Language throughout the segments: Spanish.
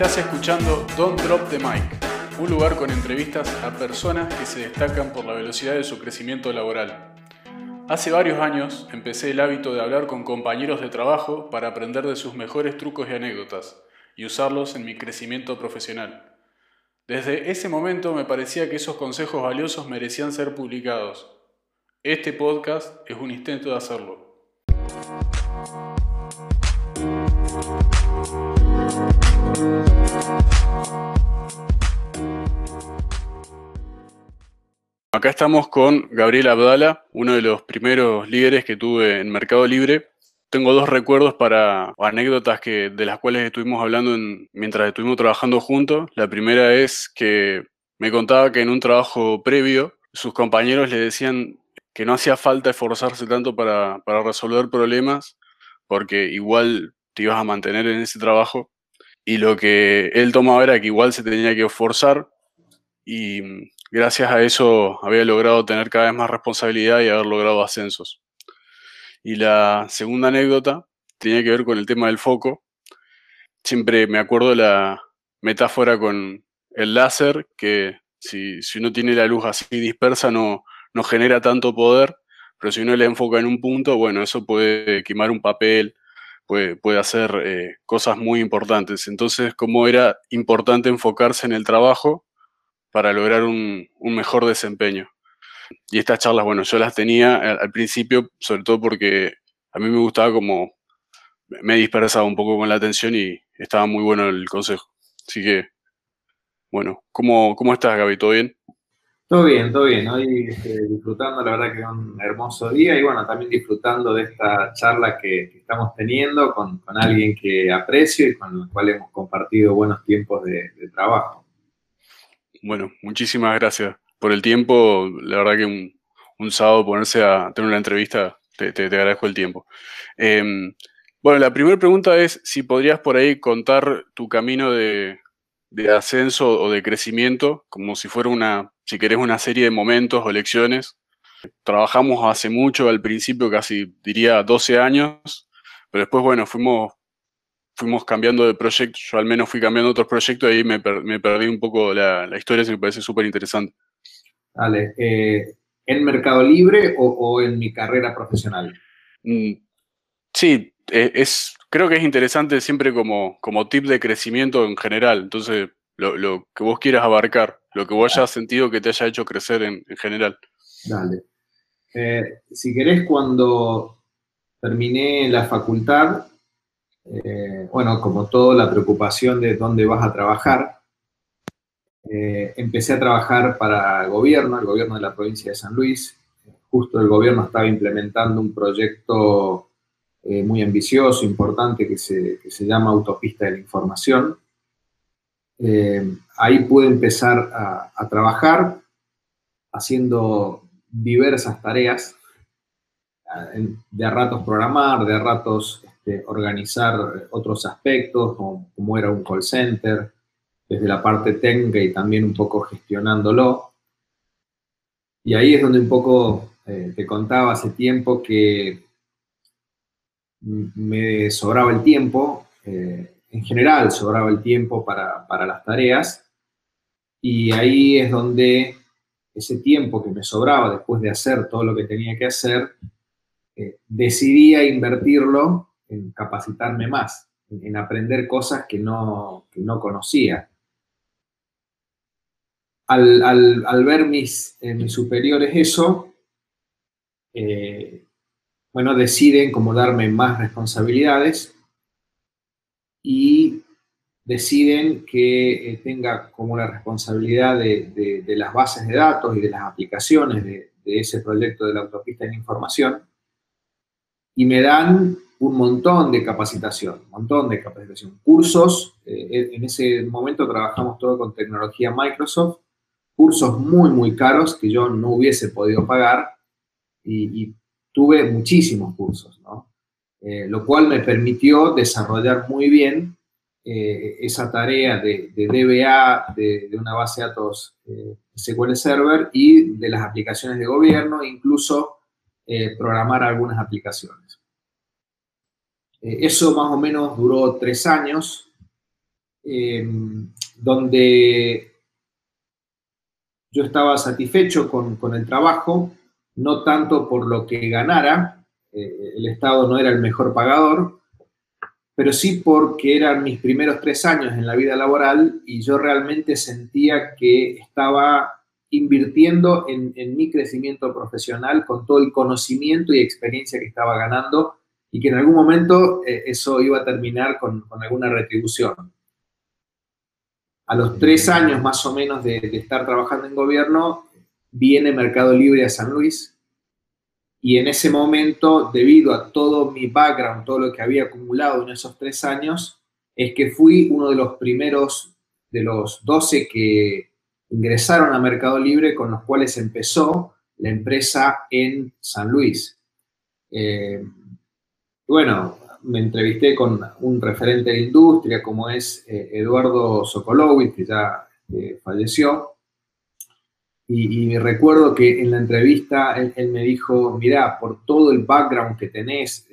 Estás escuchando Don't Drop the Mic, un lugar con entrevistas a personas que se destacan por la velocidad de su crecimiento laboral. Hace varios años empecé el hábito de hablar con compañeros de trabajo para aprender de sus mejores trucos y anécdotas y usarlos en mi crecimiento profesional. Desde ese momento me parecía que esos consejos valiosos merecían ser publicados. Este podcast es un intento de hacerlo. Acá estamos con Gabriel Abdala, uno de los primeros líderes que tuve en Mercado Libre. Tengo dos recuerdos para anécdotas que, de las cuales estuvimos hablando mientras estuvimos trabajando juntos. La primera es que me contaba que en un trabajo previo sus compañeros le decían que no hacía falta esforzarse tanto para, para resolver problemas, porque igual te ibas a mantener en ese trabajo. Y lo que él tomaba era que igual se tenía que esforzar y mm, gracias a eso había logrado tener cada vez más responsabilidad y haber logrado ascensos. Y la segunda anécdota tenía que ver con el tema del foco. Siempre me acuerdo la metáfora con el láser, que si, si uno tiene la luz así dispersa no, no genera tanto poder, pero si uno le enfoca en un punto, bueno, eso puede quemar un papel, puede, puede hacer eh, cosas muy importantes. Entonces, cómo era importante enfocarse en el trabajo para lograr un, mejor desempeño. Y estas charlas, bueno, yo las tenía al, principio, sobre todo porque a mí me gustaba como, me dispersaba un poco con la atención y estaba muy bueno el consejo. Así que, bueno, ¿cómo, cómo estás, Gaby? ¿Todo bien? Todo bien, todo bien. Hoy este, disfrutando, la verdad que un hermoso día y bueno, también disfrutando de esta charla que, estamos teniendo con, alguien que aprecio y con el cual hemos compartido buenos tiempos de, trabajo. Bueno, muchísimas gracias por el tiempo. La verdad que un, sábado ponerse a tener una entrevista, te, agradezco el tiempo. Em, bueno, la primera pregunta es si podrías por ahí contar tu camino de, de ascenso o de crecimiento, como si fuera una, si querés, una serie de momentos o lecciones. Trabajamos hace mucho, al principio casi diría 12 años, pero después, bueno, fuimos, fuimos cambiando de proyecto, yo al menos fui cambiando otros proyectos y ahí me, perdí un poco la, historia, se me parece súper interesante. Dale, eh, ¿en Mercado Libre o, en mi carrera profesional? Mm, sí, es, creo que es interesante siempre como, como tip de crecimiento en general. Entonces, lo, que vos quieras abarcar, lo que vos hayas sentido que te haya hecho crecer en, general. Dale. Eh, si querés, cuando terminé la facultad, eh, bueno, como todo, la preocupación de dónde vas a trabajar. Eh, empecé a trabajar para el gobierno, el gobierno de la provincia de San Luis. Justo el gobierno estaba implementando un proyecto eh, muy ambicioso, importante, que se, llama Autopista de la Información. Eh, ahí pude empezar a, trabajar haciendo diversas tareas, de a ratos programar, de a ratos este, organizar otros aspectos, como, era un call center, desde la parte técnica y también un poco gestionándolo. Y ahí es donde un poco eh, te contaba hace tiempo que me sobraba el tiempo, eh, en general sobraba el tiempo para, las tareas, y ahí es donde ese tiempo que me sobraba después de hacer todo lo que tenía que hacer, eh, decidía invertirlo en capacitarme más, en, aprender cosas que no, no conocía. Al, ver mis, mis superiores eso, eh, bueno, deciden como darme más responsabilidades y deciden que eh, tenga como la responsabilidad de, las bases de datos y de las aplicaciones de, ese proyecto de la autopista en información y me dan un montón de capacitación, un montón de capacitación, cursos, eh, en ese momento trabajamos todo con tecnología Microsoft, cursos muy, muy caros que yo no hubiese podido pagar y, y tuve muchísimos cursos, ¿no? Eh, lo cual me permitió desarrollar muy bien eh, esa tarea de, DBA, de, una base de datos eh, SQL Server y de las aplicaciones de gobierno, incluso programar algunas aplicaciones. eso más o menos duró tres años em, donde yo estaba satisfecho con, el trabajo, no tanto por lo que ganara, eh, el Estado no era el mejor pagador, pero sí porque eran mis primeros tres años en la vida laboral y yo realmente sentía que estaba invirtiendo en, mi crecimiento profesional con todo el conocimiento y experiencia que estaba ganando y que en algún momento eh, eso iba a terminar con, alguna retribución. A los tres años más o menos de, estar trabajando en gobierno, viene Mercado Libre a San Luis y en ese momento, debido a todo mi background, todo lo que había acumulado en esos tres años, es que fui uno de los primeros, de los 12 que ingresaron a Mercado Libre con los cuales empezó la empresa en San Luis. Eh, bueno, me entrevisté con un referente de industria como es eh, Eduardo Sokolowicz, que ya eh, falleció. Y, recuerdo que en la entrevista él, me dijo, mira, por todo el background que tenés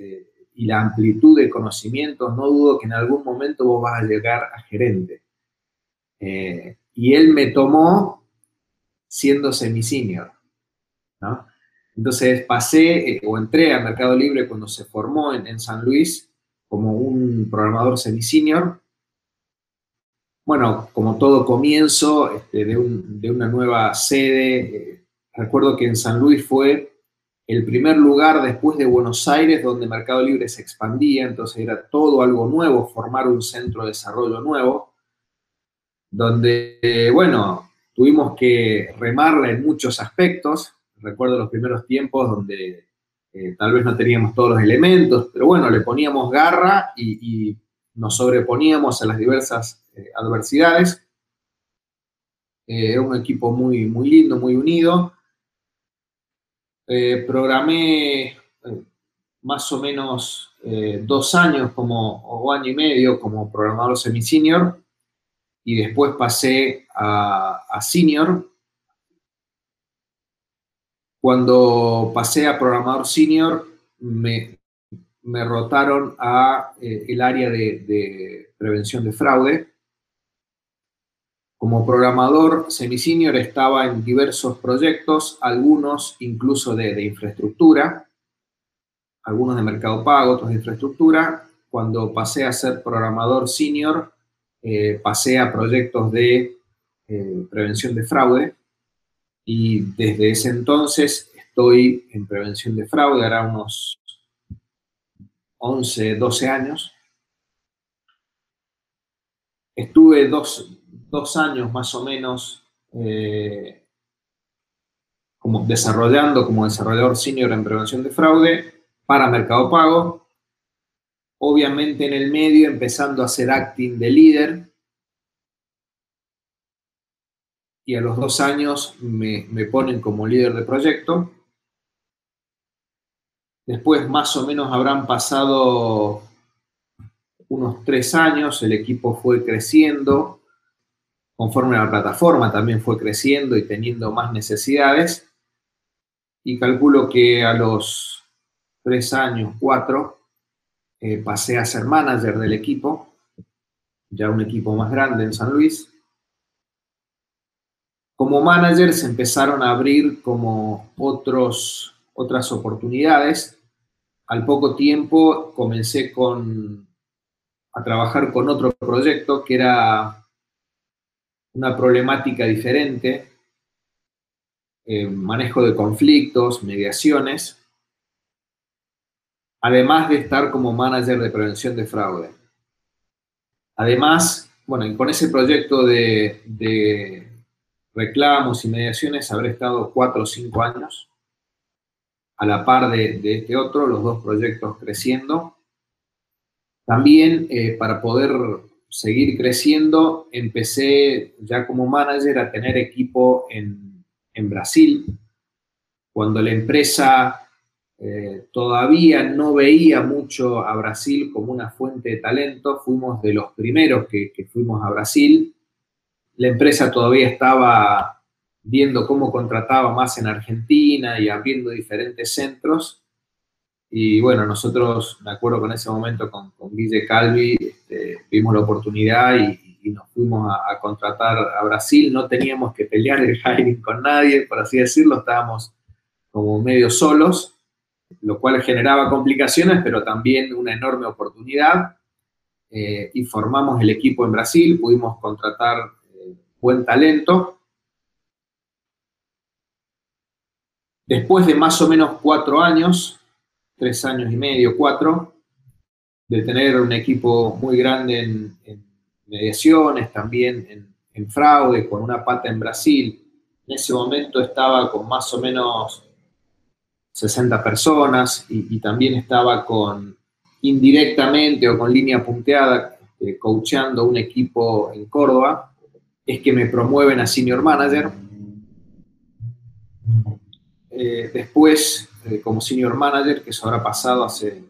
y la amplitud de conocimientos, no dudo que en algún momento vos vas a llegar a gerente y él me tomó siendo semi-senior, ¿no? Entonces pasé eh, o entré al Mercado Libre cuando se formó en, San Luis como un programador semi-senior. Bueno, como todo comienzo este, de, una nueva sede, eh, recuerdo que en San Luis fue el primer lugar después de Buenos Aires donde Mercado Libre se expandía, entonces era todo algo nuevo, formar un centro de desarrollo nuevo donde, bueno, tuvimos que remarla en muchos aspectos. Recuerdo los primeros tiempos donde eh, tal vez no teníamos todos los elementos, pero bueno, le poníamos garra y, nos sobreponíamos a las diversas eh, adversidades. Eh, era un equipo muy, muy lindo, muy unido. programé más o menos dos años como, o año y medio como programador semi-senior y después pasé a, senior. Cuando pasé a programador senior, me, rotaron a eh, el área de, prevención de fraude. Como programador semi-senior estaba en diversos proyectos, algunos incluso de, infraestructura, algunos de mercado pago, otros de infraestructura. Cuando pasé a ser programador senior, eh, pasé a proyectos de eh, prevención de fraude y desde ese entonces estoy en prevención de fraude, hará unos 11, 12 años. Estuve dos, años más o menos eh, como desarrollando como desarrollador senior en prevención de fraude para Mercado Pago obviamente en el medio empezando a hacer acting de líder. Y a los dos años me, ponen como líder de proyecto. Después más o menos habrán pasado unos tres años, el equipo fue creciendo, conforme la plataforma también fue creciendo y teniendo más necesidades. Y calculo que a los tres años, cuatro, eh, pasé a ser manager del equipo, ya un equipo más grande en San Luis. Como manager se empezaron a abrir como otros, otras oportunidades. Al poco tiempo comencé con, a trabajar con otro proyecto que era una problemática diferente, eh, manejo de conflictos, mediaciones, además de estar como manager de prevención de fraude. Además, bueno, con ese proyecto de, reclamos y mediaciones habré estado cuatro o cinco años a la par de, este otro, los dos proyectos creciendo. También eh, para poder seguir creciendo, empecé ya como manager a tener equipo en, en Brasil. Cuando la empresa eh, todavía no veía mucho a Brasil como una fuente de talento, fuimos de los primeros que, fuimos a Brasil. La empresa todavía estaba viendo cómo contrataba más en Argentina y abriendo diferentes centros. Y bueno, nosotros, me acuerdo con ese momento con, con Guille Calvi, este, vimos la oportunidad y, nos fuimos a, contratar a Brasil. No teníamos que pelear el hiring con nadie, por así decirlo, estábamos como medio solos, lo cual generaba complicaciones, pero también una enorme oportunidad. Eh, y formamos el equipo en Brasil, pudimos contratar eh, buen talento. Después de más o menos cuatro años, tres años y medio, cuatro, de tener un equipo muy grande en, mediaciones, también en, fraude, con una pata en Brasil. En ese momento estaba con más o menos 60 personas y, también estaba con indirectamente o con línea punteada, eh, coachando un equipo en Córdoba, es que me promueven a senior manager. Eh, después, eh, como senior manager, que eso habrá pasado hace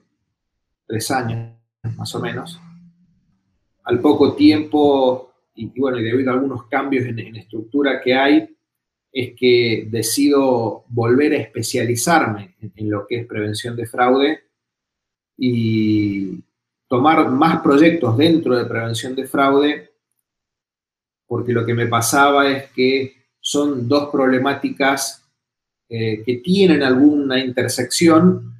tres años, más o menos. Al poco tiempo, y, bueno, y debido a algunos cambios en, estructura que hay, es que decido volver a especializarme en, lo que es prevención de fraude y tomar más proyectos dentro de prevención de fraude, porque lo que me pasaba es que son dos problemáticas eh, que tienen alguna intersección,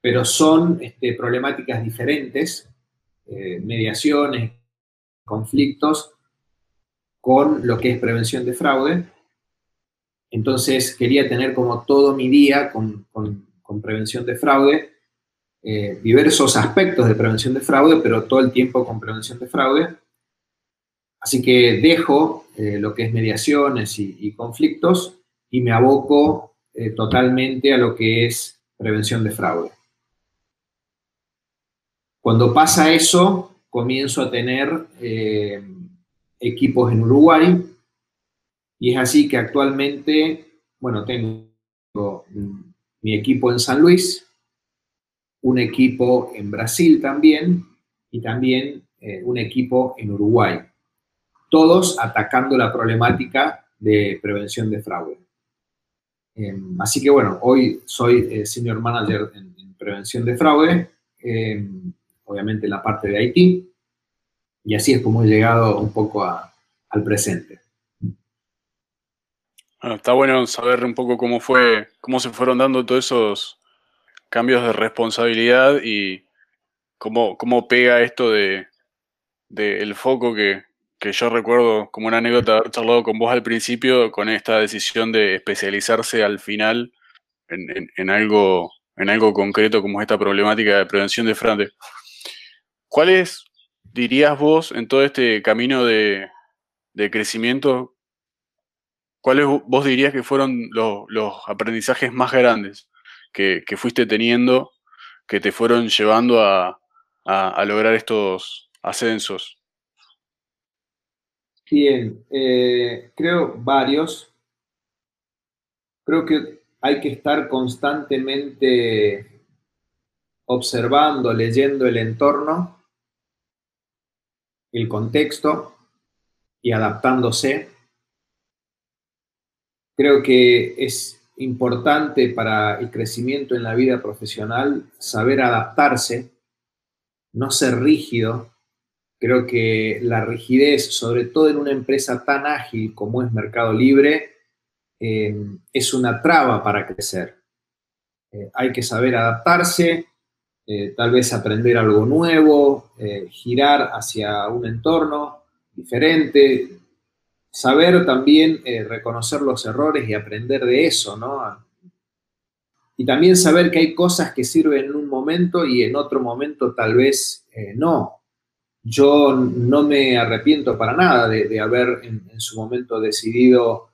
pero son este, problemáticas diferentes, eh, mediaciones, conflictos, con lo que es prevención de fraude. Entonces quería tener como todo mi día con, prevención de fraude, eh, diversos aspectos de prevención de fraude, pero todo el tiempo con prevención de fraude. Así que dejo lo que es mediaciones y, conflictos y me aboco totalmente a lo que es prevención de fraude. Cuando pasa eso, comienzo a tener eh, equipos en Uruguay y es así que actualmente, bueno, tengo mi equipo en San Luis, un equipo en Brasil también y también eh, un equipo en Uruguay, todos atacando la problemática de prevención de fraude. Em, así que bueno, hoy soy eh, senior manager en, en, prevención de fraude. Em, obviamente en la parte de Haití, y así es como he llegado un poco al presente. está bueno saber un poco cómo fue, cómo se fueron dando todos esos cambios de responsabilidad y cómo, cómo pega esto de, el foco que, yo recuerdo como una anécdota haber charlado con vos al principio, con esta decisión de especializarse al final en, algo, en algo concreto como esta problemática de prevención de fraude. ¿Cuáles dirías vos en todo este camino de, crecimiento? ¿Cuáles vos dirías que fueron los, aprendizajes más grandes que, fuiste teniendo que te fueron llevando a, lograr estos ascensos? Bien, eh, creo varios. Creo que hay que estar constantemente observando, leyendo el entorno el contexto y adaptándose. Creo que es importante para el crecimiento en la vida profesional saber adaptarse, no ser rígido. Creo que la rigidez, sobre todo en una empresa tan ágil como es Mercado Libre, eh, es una traba para crecer. Eh, hay que saber adaptarse, eh, tal vez aprender algo nuevo, girar hacia un entorno diferente, saber también reconocer los errores y aprender de eso, ¿no? Y también saber que hay cosas que sirven en un momento y en otro momento tal vez no. Yo no me arrepiento para nada de, haber en, su momento decidido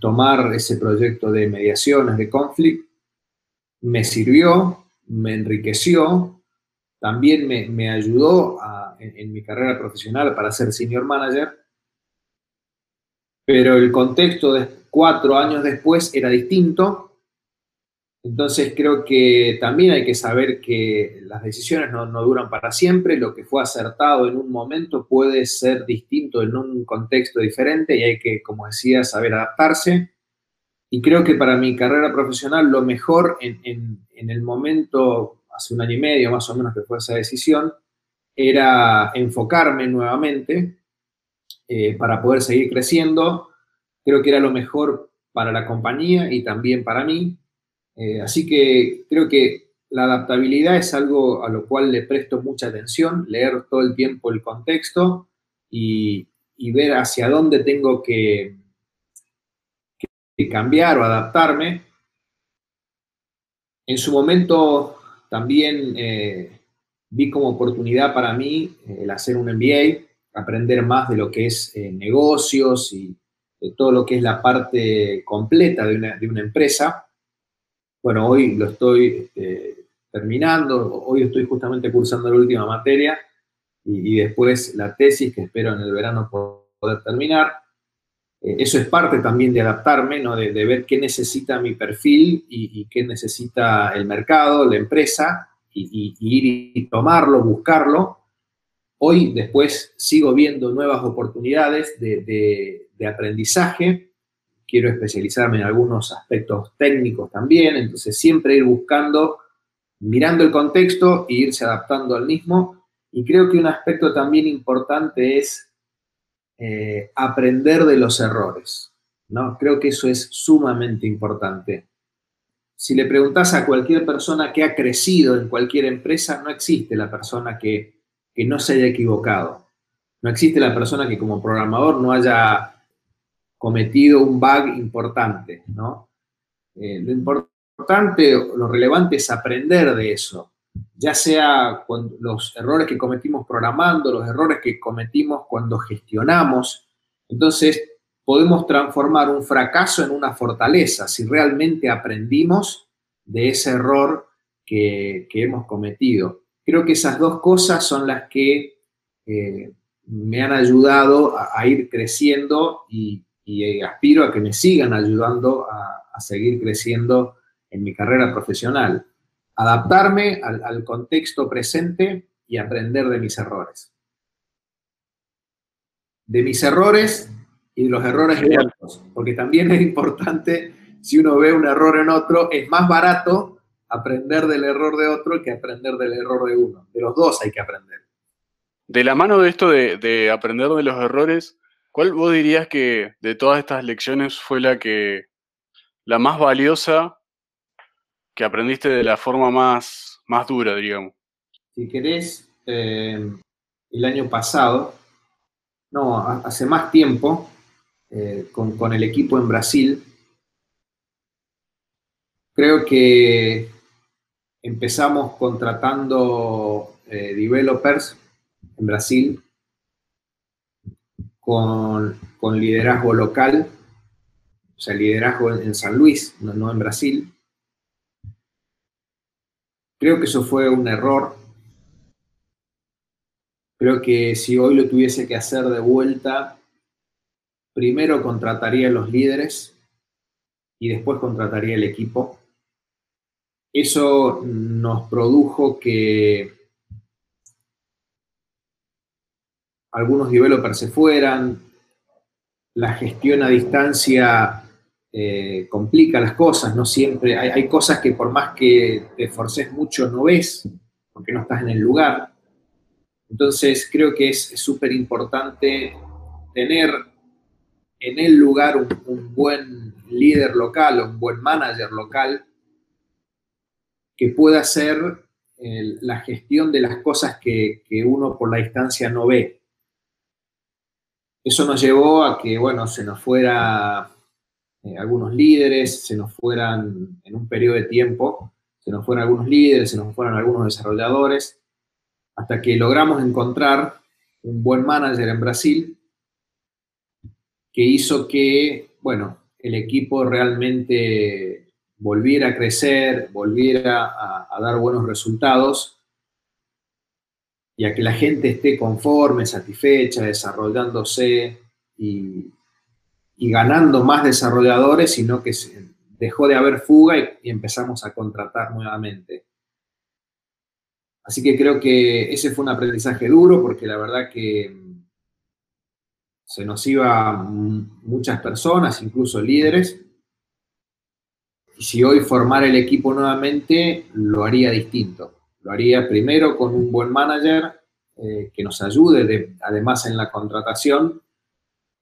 tomar ese proyecto de mediaciones, de conflict. Me sirvió, me enriqueció, también me, ayudó en, mi carrera profesional para ser senior manager, pero el contexto de cuatro años después era distinto. Entonces creo que también hay que saber que las decisiones no, no duran para siempre, lo que fue acertado en un momento puede ser distinto en un contexto diferente y hay que, como decía, saber adaptarse. Y creo que para mi carrera profesional lo mejor en, el momento, hace un año y medio más o menos que fue esa decisión, era enfocarme nuevamente, eh, para poder seguir creciendo. Creo que era lo mejor para la compañía y también para mí. Eh, así que creo que la adaptabilidad es algo a lo cual le presto mucha atención, leer todo el tiempo el contexto y, ver hacia dónde tengo que, cambiar o adaptarme. En su momento también eh, vi como oportunidad para mí el hacer un MBA, aprender más de lo que es eh, negocios y de todo lo que es la parte completa de una, empresa. Bueno, hoy lo estoy este, terminando, hoy estoy justamente cursando la última materia y, después la tesis que espero en el verano poder terminar. Eh, eso es parte también de adaptarme, ¿no? de, ver qué necesita mi perfil y, qué necesita el mercado, la empresa, y, ir y tomarlo, buscarlo. Hoy, después, sigo viendo nuevas oportunidades de, de aprendizaje. Quiero especializarme en algunos aspectos técnicos también, entonces siempre ir buscando, mirando el contexto e irse adaptando al mismo. Y creo que un aspecto también importante es eh, aprender de los errores. ¿no? Creo que eso es sumamente importante. Si le preguntas a cualquier persona que ha crecido en cualquier empresa, no existe la persona que, no se haya equivocado. No existe la persona que como programador no haya cometido un bug importante, ¿no? Eh, lo importante, lo relevante es aprender de eso ya sea los errores que cometimos programando, los errores que cometimos cuando gestionamos. Entonces, podemos transformar un fracaso en una fortaleza si realmente aprendimos de ese error que, hemos cometido. Creo que esas dos cosas son las que eh, me han ayudado a, ir creciendo y, aspiro a que me sigan ayudando a seguir creciendo en mi carrera profesional adaptarme al, contexto presente y aprender de mis errores. De mis errores y de los errores de otros, porque también es importante, si uno ve un error en otro, es más barato aprender del error de otro que aprender del error de uno. De los dos hay que aprender. De la mano de esto de, de aprender de los errores, ¿cuál vos dirías que de todas estas lecciones fue la que la más valiosa que aprendiste de la forma más, más dura, digamos? Si querés, eh, el año pasado, no, hace más tiempo, eh, con, el equipo en Brasil, creo que empezamos contratando eh, developers en Brasil con, liderazgo local, o sea, liderazgo en, San Luis, no en Brasil. Creo que eso fue un error. Creo que si hoy lo tuviese que hacer de vuelta, primero contrataría a los líderes y después contrataría el equipo. Eso nos produjo que algunos developers se fueran, la gestión a distancia eh, complica las cosas, no siempre, hay, cosas que por más que te esforces mucho no ves, porque no estás en el lugar. Entonces creo que es súper importante tener en el lugar un, buen líder local, un buen manager local, que pueda hacer la gestión de las cosas que uno por la distancia no ve. Eso nos llevó a que, bueno, se nos fuera eh, algunos líderes, se nos fueran en un periodo de tiempo, se nos fueran algunos líderes, se nos fueran algunos desarrolladores, hasta que logramos encontrar un buen manager en Brasil que hizo que, bueno, el equipo realmente volviera a crecer, volviera a, a dar buenos resultados y a que la gente esté conforme, satisfecha, desarrollándose y, y ganando más desarrolladores, sino que dejó de haber fuga y, empezamos a contratar nuevamente. Así que creo que ese fue un aprendizaje duro porque la verdad que se nos iba muchas personas, incluso líderes. Y si hoy formar el equipo nuevamente, lo haría distinto. Lo haría primero con un buen manager eh, que nos ayude, además en la contratación,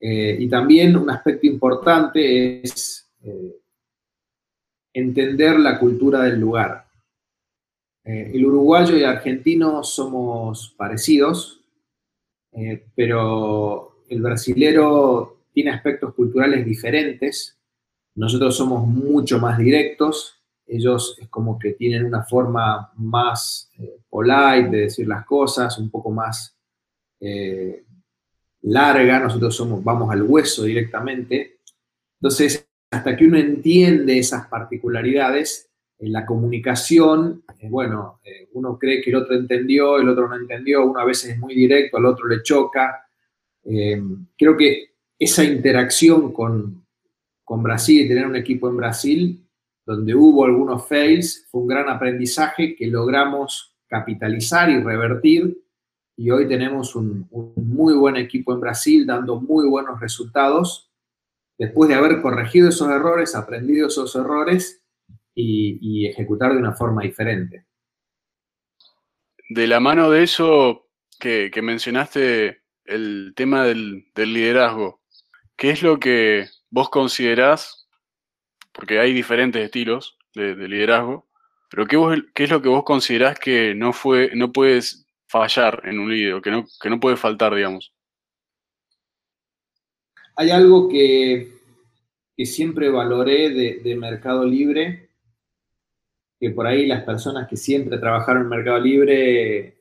Eh, y también un aspecto importante es eh, entender la cultura del lugar. El uruguayo y el argentino somos parecidos, pero el brasilero tiene aspectos culturales diferentes. Nosotros somos mucho más directos, ellos es como que tienen una forma más eh, polite de decir las cosas, un poco más eh, larga, nosotros somos, vamos al hueso directamente. Entonces, hasta que uno entiende esas particularidades, en la comunicación, eh, bueno, uno cree que el otro entendió, el otro no entendió, uno a veces es muy directo, al otro le choca. creo que esa interacción con, con Brasil tener un equipo en Brasil donde hubo algunos fails, fue un gran aprendizaje que logramos capitalizar y revertir. Y hoy tenemos un, muy buen equipo en Brasil dando muy buenos resultados después de haber corregido esos errores, aprendido esos errores y, ejecutar de una forma diferente. De la mano de eso que, mencionaste, el tema del, del liderazgo, ¿qué es lo que vos considerás porque hay diferentes estilos de, liderazgo, pero ¿qué, ¿qué, es lo que vos considerás que no, fue, no puedes fallar en un líder, que no, que no puede faltar, digamos? Hay algo que, que siempre valoré de, Mercado Libre, que por ahí las personas que siempre trabajaron en Mercado Libre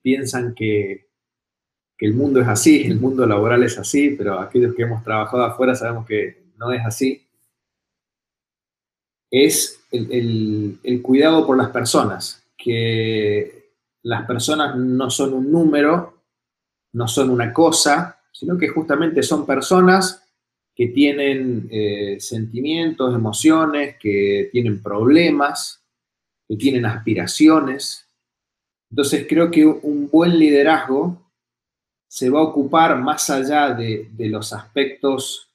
piensan que, que el mundo es así, el mundo laboral es así, pero aquellos que hemos trabajado afuera sabemos que no es así es el, cuidado por las personas, que las personas no son un número, no son una cosa, sino que justamente son personas que tienen eh, sentimientos, emociones, que tienen problemas, que tienen aspiraciones. Entonces creo que un buen liderazgo se va a ocupar más allá de, de los aspectos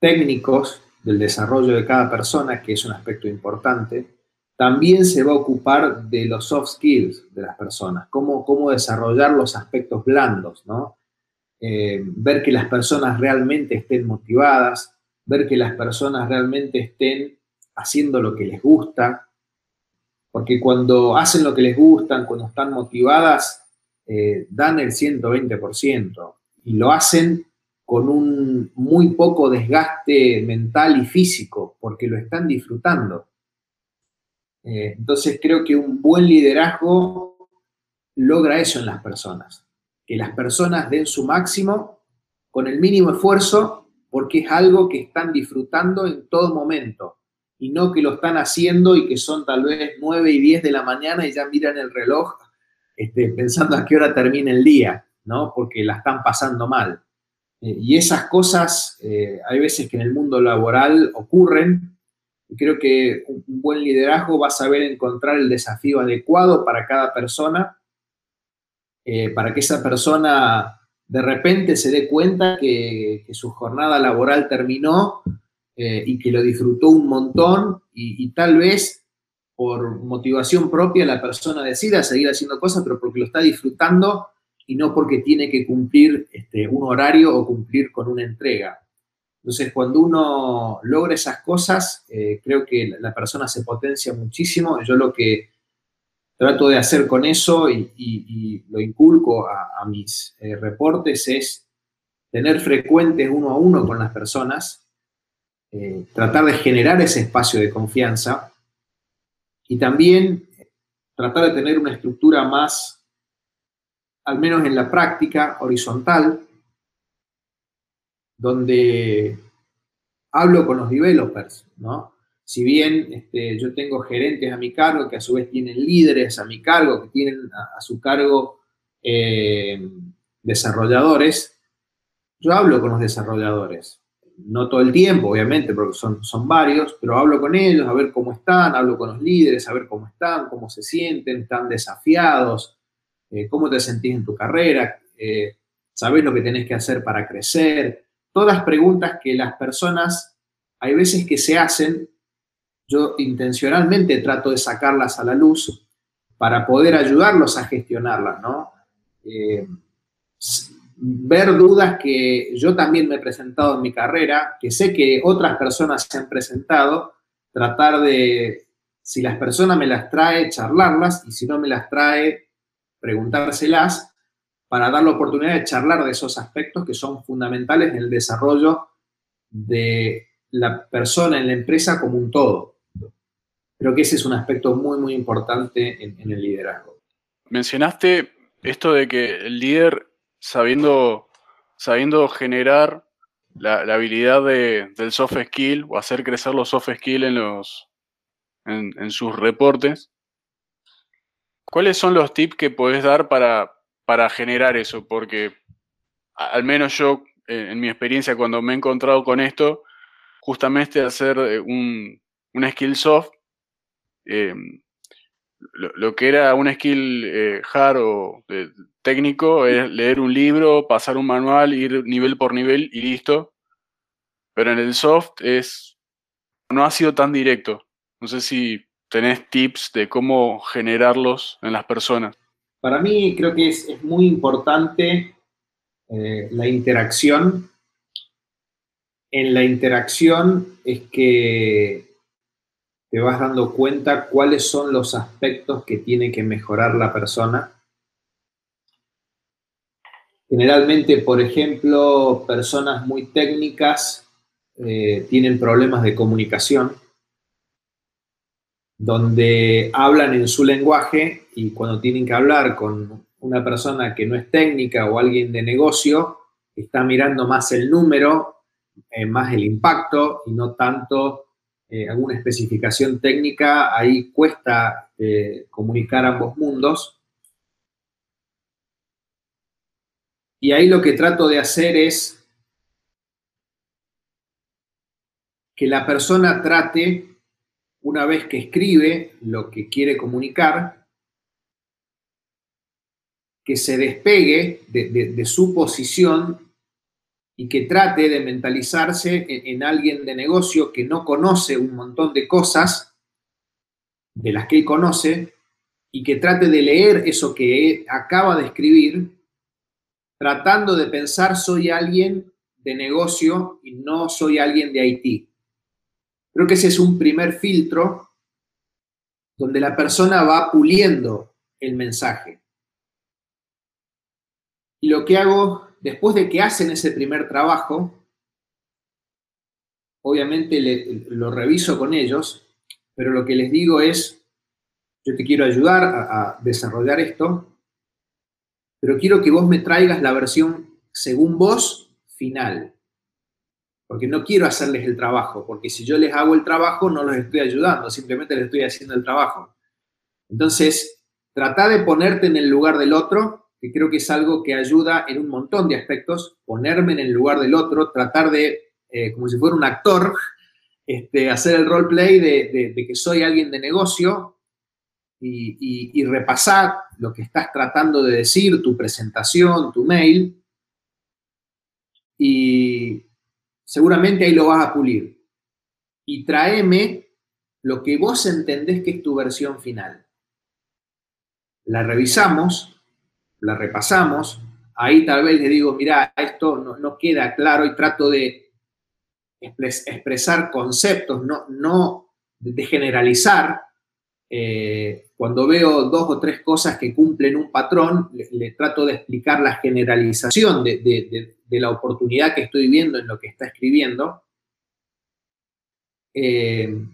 técnicos del desarrollo de cada persona, que es un aspecto importante, también se va a ocupar de los soft skills de las personas, cómo, cómo desarrollar los aspectos blandos, ¿no? Eh, ver que las personas realmente estén motivadas, ver que las personas realmente estén haciendo lo que les gusta, porque cuando hacen lo que les gusta, cuando están motivadas, eh, dan el 120% y lo hacen con un muy poco desgaste mental y físico, porque lo están disfrutando. Eh, entonces creo que un buen liderazgo logra eso en las personas, que las personas den su máximo con el mínimo esfuerzo, porque es algo que están disfrutando en todo momento, y no que lo están haciendo y que son tal vez 9 y 10 de la mañana y ya miran el reloj este, pensando a qué hora termina el día, ¿no? Porque la están pasando mal. Eh, y esas cosas eh, hay veces que en el mundo laboral ocurren. Y creo que un buen liderazgo va a saber encontrar el desafío adecuado para cada persona, eh, para que esa persona de repente se dé cuenta que, su jornada laboral terminó y que lo disfrutó un montón y, tal vez por motivación propia la persona decida seguir haciendo cosas, pero porque lo está disfrutando y no porque tiene que cumplir este, un horario o cumplir con una entrega. Entonces, cuando uno logra esas cosas, eh, creo que la persona se potencia muchísimo. Yo lo que trato de hacer con eso y, lo inculco a, mis eh, reportes es tener frecuentes uno a uno con las personas, eh, tratar de generar ese espacio de confianza y también tratar de tener una estructura más al menos en la práctica horizontal, donde hablo con los developers, ¿no? Si bien este, yo tengo gerentes a mi cargo que a su vez tienen líderes a mi cargo, que tienen a, su cargo eh, desarrolladores, yo hablo con los desarrolladores. No todo el tiempo, obviamente, porque son, son varios, pero hablo con ellos a ver cómo están, hablo con los líderes a ver cómo están, cómo se sienten, están desafiados, eh, cómo te sentís en tu carrera, eh, sabes lo que tenés que hacer para crecer, todas preguntas que las personas hay veces que se hacen, yo intencionalmente trato de sacarlas a la luz para poder ayudarlos a gestionarlas, ¿no? Eh, ver dudas que yo también me he presentado en mi carrera, que sé que otras personas se han presentado, tratar de, si las personas me las trae, charlarlas, y si no me las trae, preguntárselas, para dar la oportunidad de charlar de esos aspectos que son fundamentales en el desarrollo de la persona en la empresa como un todo. Creo que ese es un aspecto muy, muy importante en, el liderazgo. Mencionaste esto de que el líder, sabiendo, sabiendo generar la, habilidad del soft skill o hacer crecer los soft skills en, en, sus reportes, ¿cuáles son los tips que podés dar para, para generar eso? Porque al menos yo, en mi experiencia, cuando me he encontrado con esto, justamente hacer eh, un, un skill soft, eh, lo, que era un skill eh, hard o técnico es leer un libro, pasar un manual, ir nivel por nivel y listo. Pero en el soft es no ha sido tan directo. No sé si tenés tips de cómo generarlos en las personas. Para mí creo que es, muy importante la interacción en la interacción es que te vas dando cuenta cuáles son los aspectos que tiene que mejorar la persona. Generalmente, por ejemplo, personas muy técnicas eh, tienen problemas de comunicación, donde hablan en su lenguaje y cuando tienen que hablar con una persona que no es técnica o alguien de negocio, está mirando más el número eh, más el impacto y no tanto eh, alguna especificación técnica. Ahí cuesta eh, comunicar ambos mundos. Y ahí lo que trato de hacer es que la persona trate, una vez que escribe lo que quiere comunicar, que se despegue de su posición y que trate de mentalizarse en, alguien de negocio que no conoce un montón de cosas de las que él conoce y que trate de leer eso que acaba de escribir, tratando de pensar soy alguien de negocio y no soy alguien de Haití. Creo que ese es un primer filtro donde la persona va puliendo el mensaje. Y lo que hago después de que hacen ese primer trabajo, obviamente lo reviso con ellos, pero lo que les digo es, yo te quiero ayudar a, desarrollar esto, pero quiero que vos me traigas la versión según vos final, porque no quiero hacerles el trabajo, porque si yo les hago el trabajo no los estoy ayudando, simplemente les estoy haciendo el trabajo. Entonces, trata de ponerte en el lugar del otro que creo que es algo que ayuda en un montón de aspectos, ponerme en el lugar del otro, tratar de, eh, como si fuera un actor, este, hacer el roleplay de, de, que soy alguien de negocio y, y, repasar lo que estás tratando de decir, tu presentación, tu mail, y seguramente ahí lo vas a pulir. Y tráeme lo que vos entendés que es tu versión final. La revisamos, la repasamos, ahí tal vez le digo, mira, esto no, queda claro y trato de expresar conceptos, no, no de generalizar. Eh, cuando veo dos o tres cosas que cumplen un patrón, le, trato de explicar la generalización de, la oportunidad que estoy viendo en lo que está escribiendo, eh,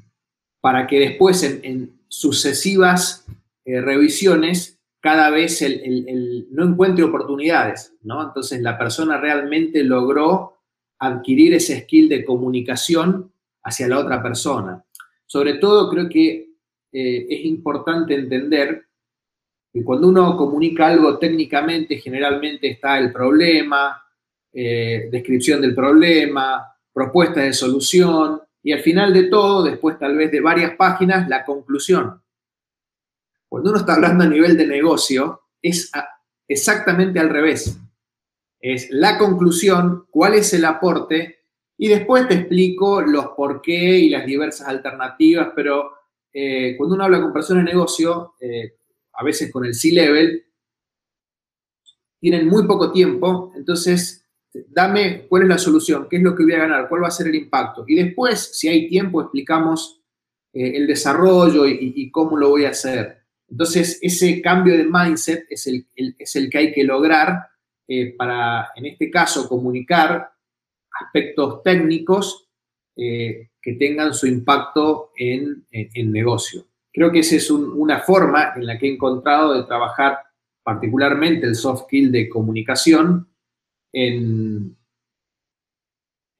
para que después en, sucesivas eh, revisiones cada vez el, no encuentre oportunidades, ¿no? Entonces la persona realmente logró adquirir ese skill de comunicación hacia la otra persona. Sobre todo creo que eh, es importante entender que cuando uno comunica algo técnicamente, generalmente está el problema, eh, descripción del problema, propuesta de solución y al final de todo, después tal vez de varias páginas, la conclusión. Cuando uno está hablando a nivel de negocio, es exactamente al revés. Es la conclusión, cuál es el aporte, y después te explico los por qué y las diversas alternativas, pero eh, cuando uno habla con personas de negocio, eh, a veces con el C-Level, tienen muy poco tiempo, entonces dame cuál es la solución, qué es lo que voy a ganar, cuál va a ser el impacto. Y después, si hay tiempo, explicamos eh, el desarrollo y, cómo lo voy a hacer. Entonces, ese cambio de mindset es el, es el que hay que lograr eh, para, en este caso, comunicar aspectos técnicos eh, que tengan su impacto en el negocio. Creo que esa es una forma en la que he encontrado de trabajar particularmente el soft skill de comunicación en,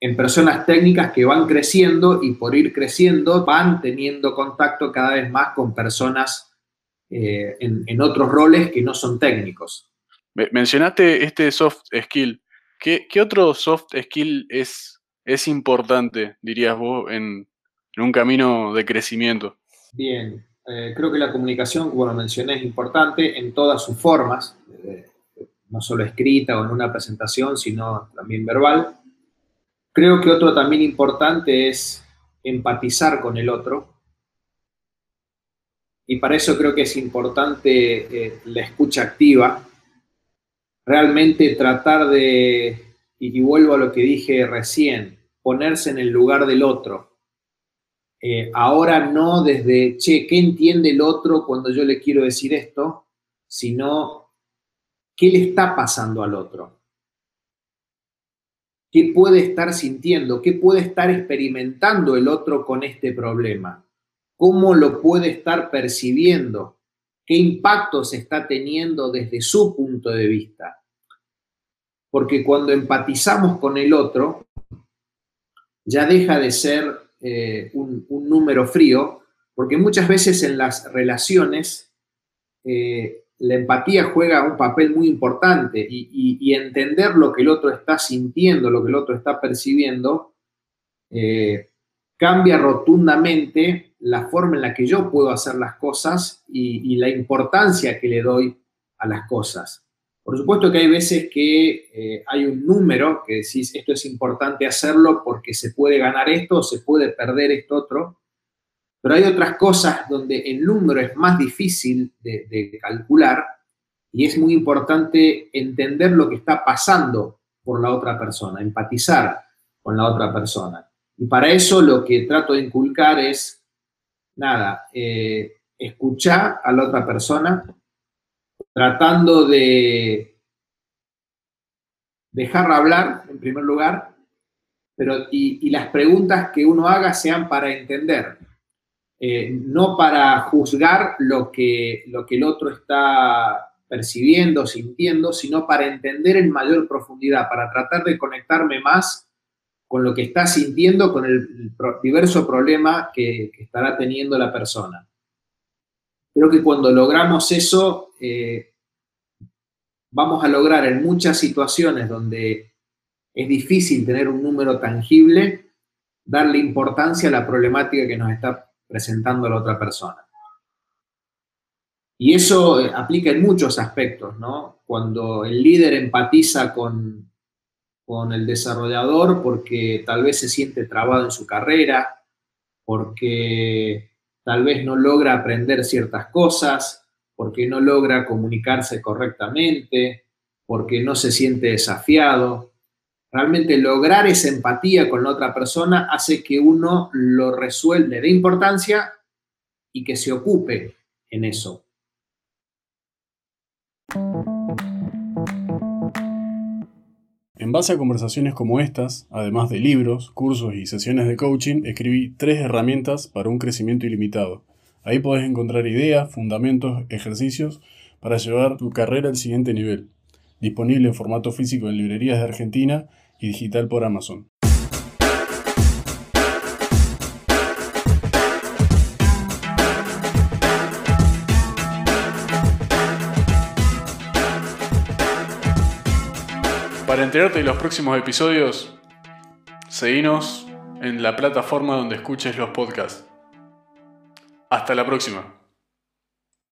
en personas técnicas que van creciendo y por ir creciendo van teniendo contacto cada vez más con personas eh, en, otros roles que no son técnicos. Mencionaste este soft skill. ¿Qué, otro soft skill es, es importante, dirías vos, en, un camino de crecimiento? Bien, eh, creo que la comunicación, como lo mencioné, es importante en todas sus formas, eh, no solo escrita o en una presentación, sino también verbal. Creo que otro también importante es empatizar con el otro. Y para eso creo que es importante eh, la escucha activa. Realmente tratar de, y, vuelvo a lo que dije recién, ponerse en el lugar del otro. Eh, ahora no desde, che, ¿qué entiende el otro cuando yo le quiero decir esto? Sino, ¿qué le está pasando al otro? qué puede estar sintiendo, qué puede estar experimentando el otro con este problema, cómo lo puede estar percibiendo, qué impacto se está teniendo desde su punto de vista. Porque cuando empatizamos con el otro, ya deja de ser eh, un, número frío, porque muchas veces en las relaciones eh, la empatía juega un papel muy importante y, entender lo que el otro está sintiendo, lo que el otro está percibiendo, eh, cambia rotundamente la forma en la que yo puedo hacer las cosas y, la importancia que le doy a las cosas. Por supuesto que hay veces que eh, hay un número que decís, esto es importante hacerlo porque se puede ganar esto o se puede perder esto otro, pero hay otras cosas donde el número es más difícil de, calcular y es muy importante entender lo que está pasando por la otra persona, empatizar con la otra persona. Y para eso lo que trato de inculcar es, nada, eh, escuchar a la otra persona, tratando de dejarla hablar, en primer lugar, pero y las preguntas que uno haga sean para entender. Eh, no para juzgar lo que, lo que el otro está percibiendo, sintiendo, sino para entender en mayor profundidad, para tratar de conectarme más con lo que está sintiendo, con el diverso problema que, estará teniendo la persona. Creo que cuando logramos eso, eh, vamos a lograr en muchas situaciones donde es difícil tener un número tangible, darle importancia a la problemática que nos está presentando a la otra persona. Y eso eh, aplica en muchos aspectos, ¿no? Cuando el líder empatiza con, con el desarrollador porque tal vez se siente trabado en su carrera, porque tal vez no logra aprender ciertas cosas, porque no logra comunicarse correctamente, porque no se siente desafiado realmente lograr esa empatía con la otra persona hace que uno lo resuelve de importancia y que se ocupe en eso. En base a conversaciones como estas, además de libros, cursos y sesiones de coaching, escribí tres herramientas para un crecimiento ilimitado. Ahí podés encontrar ideas, fundamentos, ejercicios para llevar tu carrera al siguiente nivel. Disponible en formato físico en librerías de Argentina y digital por Amazon. Para enterarte de los próximos episodios, seguinos en la plataforma donde escuches los podcasts. Hasta la próxima.